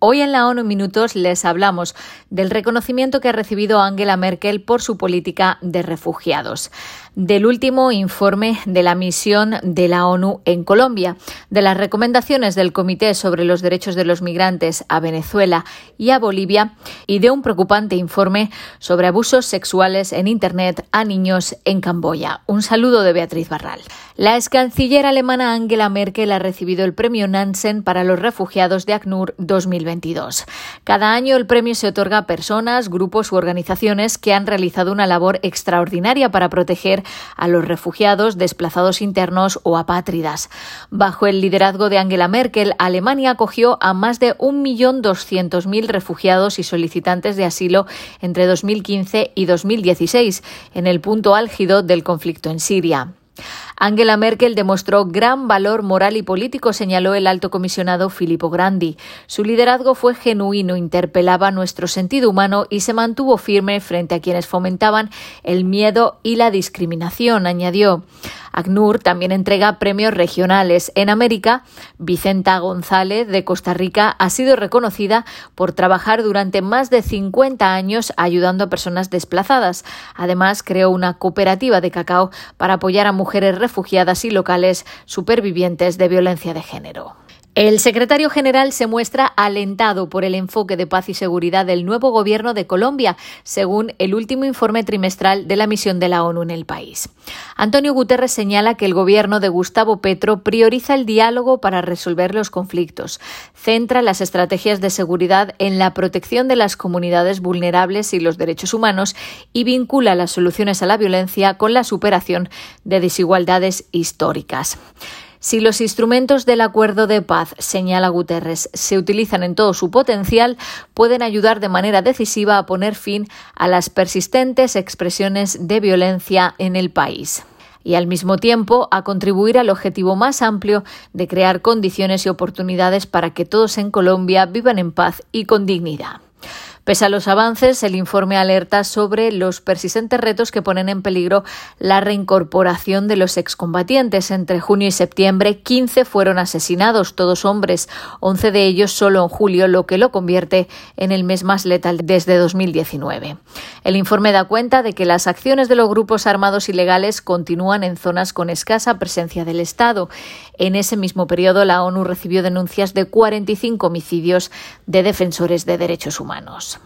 Hoy en la ONU Minutos les hablamos del reconocimiento que ha recibido Angela Merkel por su política de refugiados, del último informe de la misión de la ONU en Colombia, de las recomendaciones del Comité sobre los Derechos de los Migrantes a Venezuela y a Bolivia y de un preocupante informe sobre abusos sexuales en Internet a niños en Camboya. Un saludo de Beatriz Barral. La ex canciller alemana Angela Merkel ha recibido el premio Nansen para los refugiados de ACNUR 2020. Cada año el premio se otorga a personas, grupos u organizaciones que han realizado una labor extraordinaria para proteger a los refugiados, desplazados internos o apátridas. Bajo el liderazgo de Angela Merkel, Alemania acogió a más de 1.200.000 refugiados y solicitantes de asilo entre 2015 y 2016, en el punto álgido del conflicto en Siria. Angela Merkel demostró gran valor moral y político, señaló el alto comisionado Filippo Grandi. Su liderazgo fue genuino, interpelaba nuestro sentido humano y se mantuvo firme frente a quienes fomentaban el miedo y la discriminación, añadió. ACNUR también entrega premios regionales. En América, Vicenta González de Costa Rica ha sido reconocida por trabajar durante más de 50 años ayudando a personas desplazadas. Además, creó una cooperativa de cacao para apoyar a mujeres refugiadas y locales supervivientes de violencia de género. El secretario general se muestra alentado por el enfoque de paz y seguridad del nuevo gobierno de Colombia, según el último informe trimestral de la misión de la ONU en el país. Antonio Guterres señala que el gobierno de Gustavo Petro prioriza el diálogo para resolver los conflictos, centra las estrategias de seguridad en la protección de las comunidades vulnerables y los derechos humanos y vincula las soluciones a la violencia con la superación de desigualdades históricas. Si los instrumentos del acuerdo de paz, señala Guterres, se utilizan en todo su potencial, pueden ayudar de manera decisiva a poner fin a las persistentes expresiones de violencia en el país y al mismo tiempo a contribuir al objetivo más amplio de crear condiciones y oportunidades para que todos en Colombia vivan en paz y con dignidad. Pese a los avances, el informe alerta sobre los persistentes retos que ponen en peligro la reincorporación de los excombatientes. Entre junio y septiembre, 15 fueron asesinados, todos hombres, 11 de ellos solo en julio, lo que lo convierte en el mes más letal desde 2019. El informe da cuenta de que las acciones de los grupos armados ilegales continúan en zonas con escasa presencia del Estado. En ese mismo periodo, la ONU recibió denuncias de 45 homicidios de defensores de derechos humanos.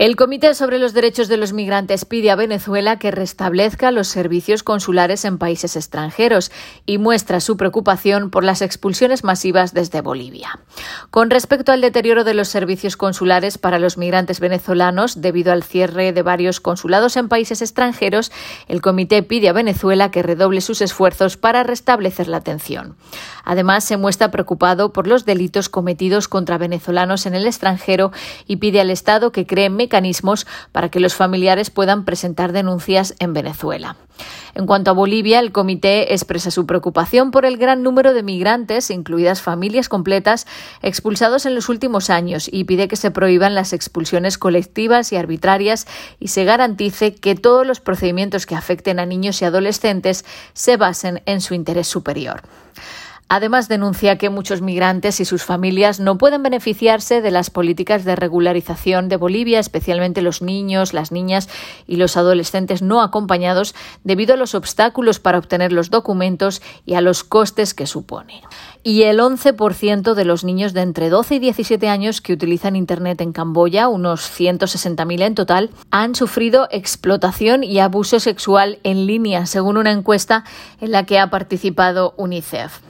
El Comité sobre los Derechos de los Migrantes pide a Venezuela que restablezca los servicios consulares en países extranjeros y muestra su preocupación por las expulsiones masivas desde Bolivia. Con respecto al deterioro de los servicios consulares para los migrantes venezolanos debido al cierre de varios consulados en países extranjeros, el Comité pide a Venezuela que redoble sus esfuerzos para restablecer la atención. Además, se muestra preocupado por los delitos cometidos contra venezolanos en el extranjero y pide al Estado que cree mecanismos para que los familiares puedan presentar denuncias en Venezuela. En cuanto a Bolivia, el comité expresa su preocupación por el gran número de migrantes, incluidas familias completas, expulsados en los últimos años y pide que se prohíban las expulsiones colectivas y arbitrarias y se garantice que todos los procedimientos que afecten a niños y adolescentes se basen en su interés superior. Además, denuncia que muchos migrantes y sus familias no pueden beneficiarse de las políticas de regularización de Bolivia, especialmente los niños, las niñas y los adolescentes no acompañados, debido a los obstáculos para obtener los documentos y a los costes que supone. Y el 11% de los niños de entre 12 y 17 años que utilizan Internet en Camboya, unos 160.000 en total, han sufrido explotación y abuso sexual en línea, según una encuesta en la que ha participado UNICEF.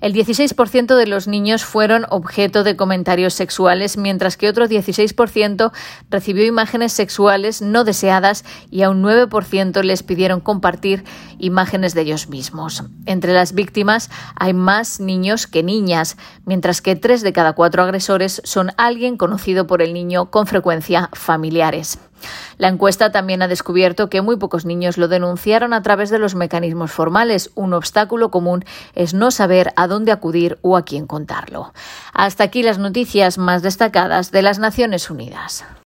El 16% de los niños fueron objeto de comentarios sexuales, mientras que otro 16% recibió imágenes sexuales no deseadas y a un 9% les pidieron compartir imágenes de ellos mismos. Entre las víctimas hay más niños que niñas, mientras que tres de cada cuatro agresores son alguien conocido por el niño, con frecuencia familiares. La encuesta también ha descubierto que muy pocos niños lo denunciaron a través de los mecanismos formales. Un obstáculo común es no saber dónde acudir o a quién contarlo. Hasta aquí las noticias más destacadas de las Naciones Unidas.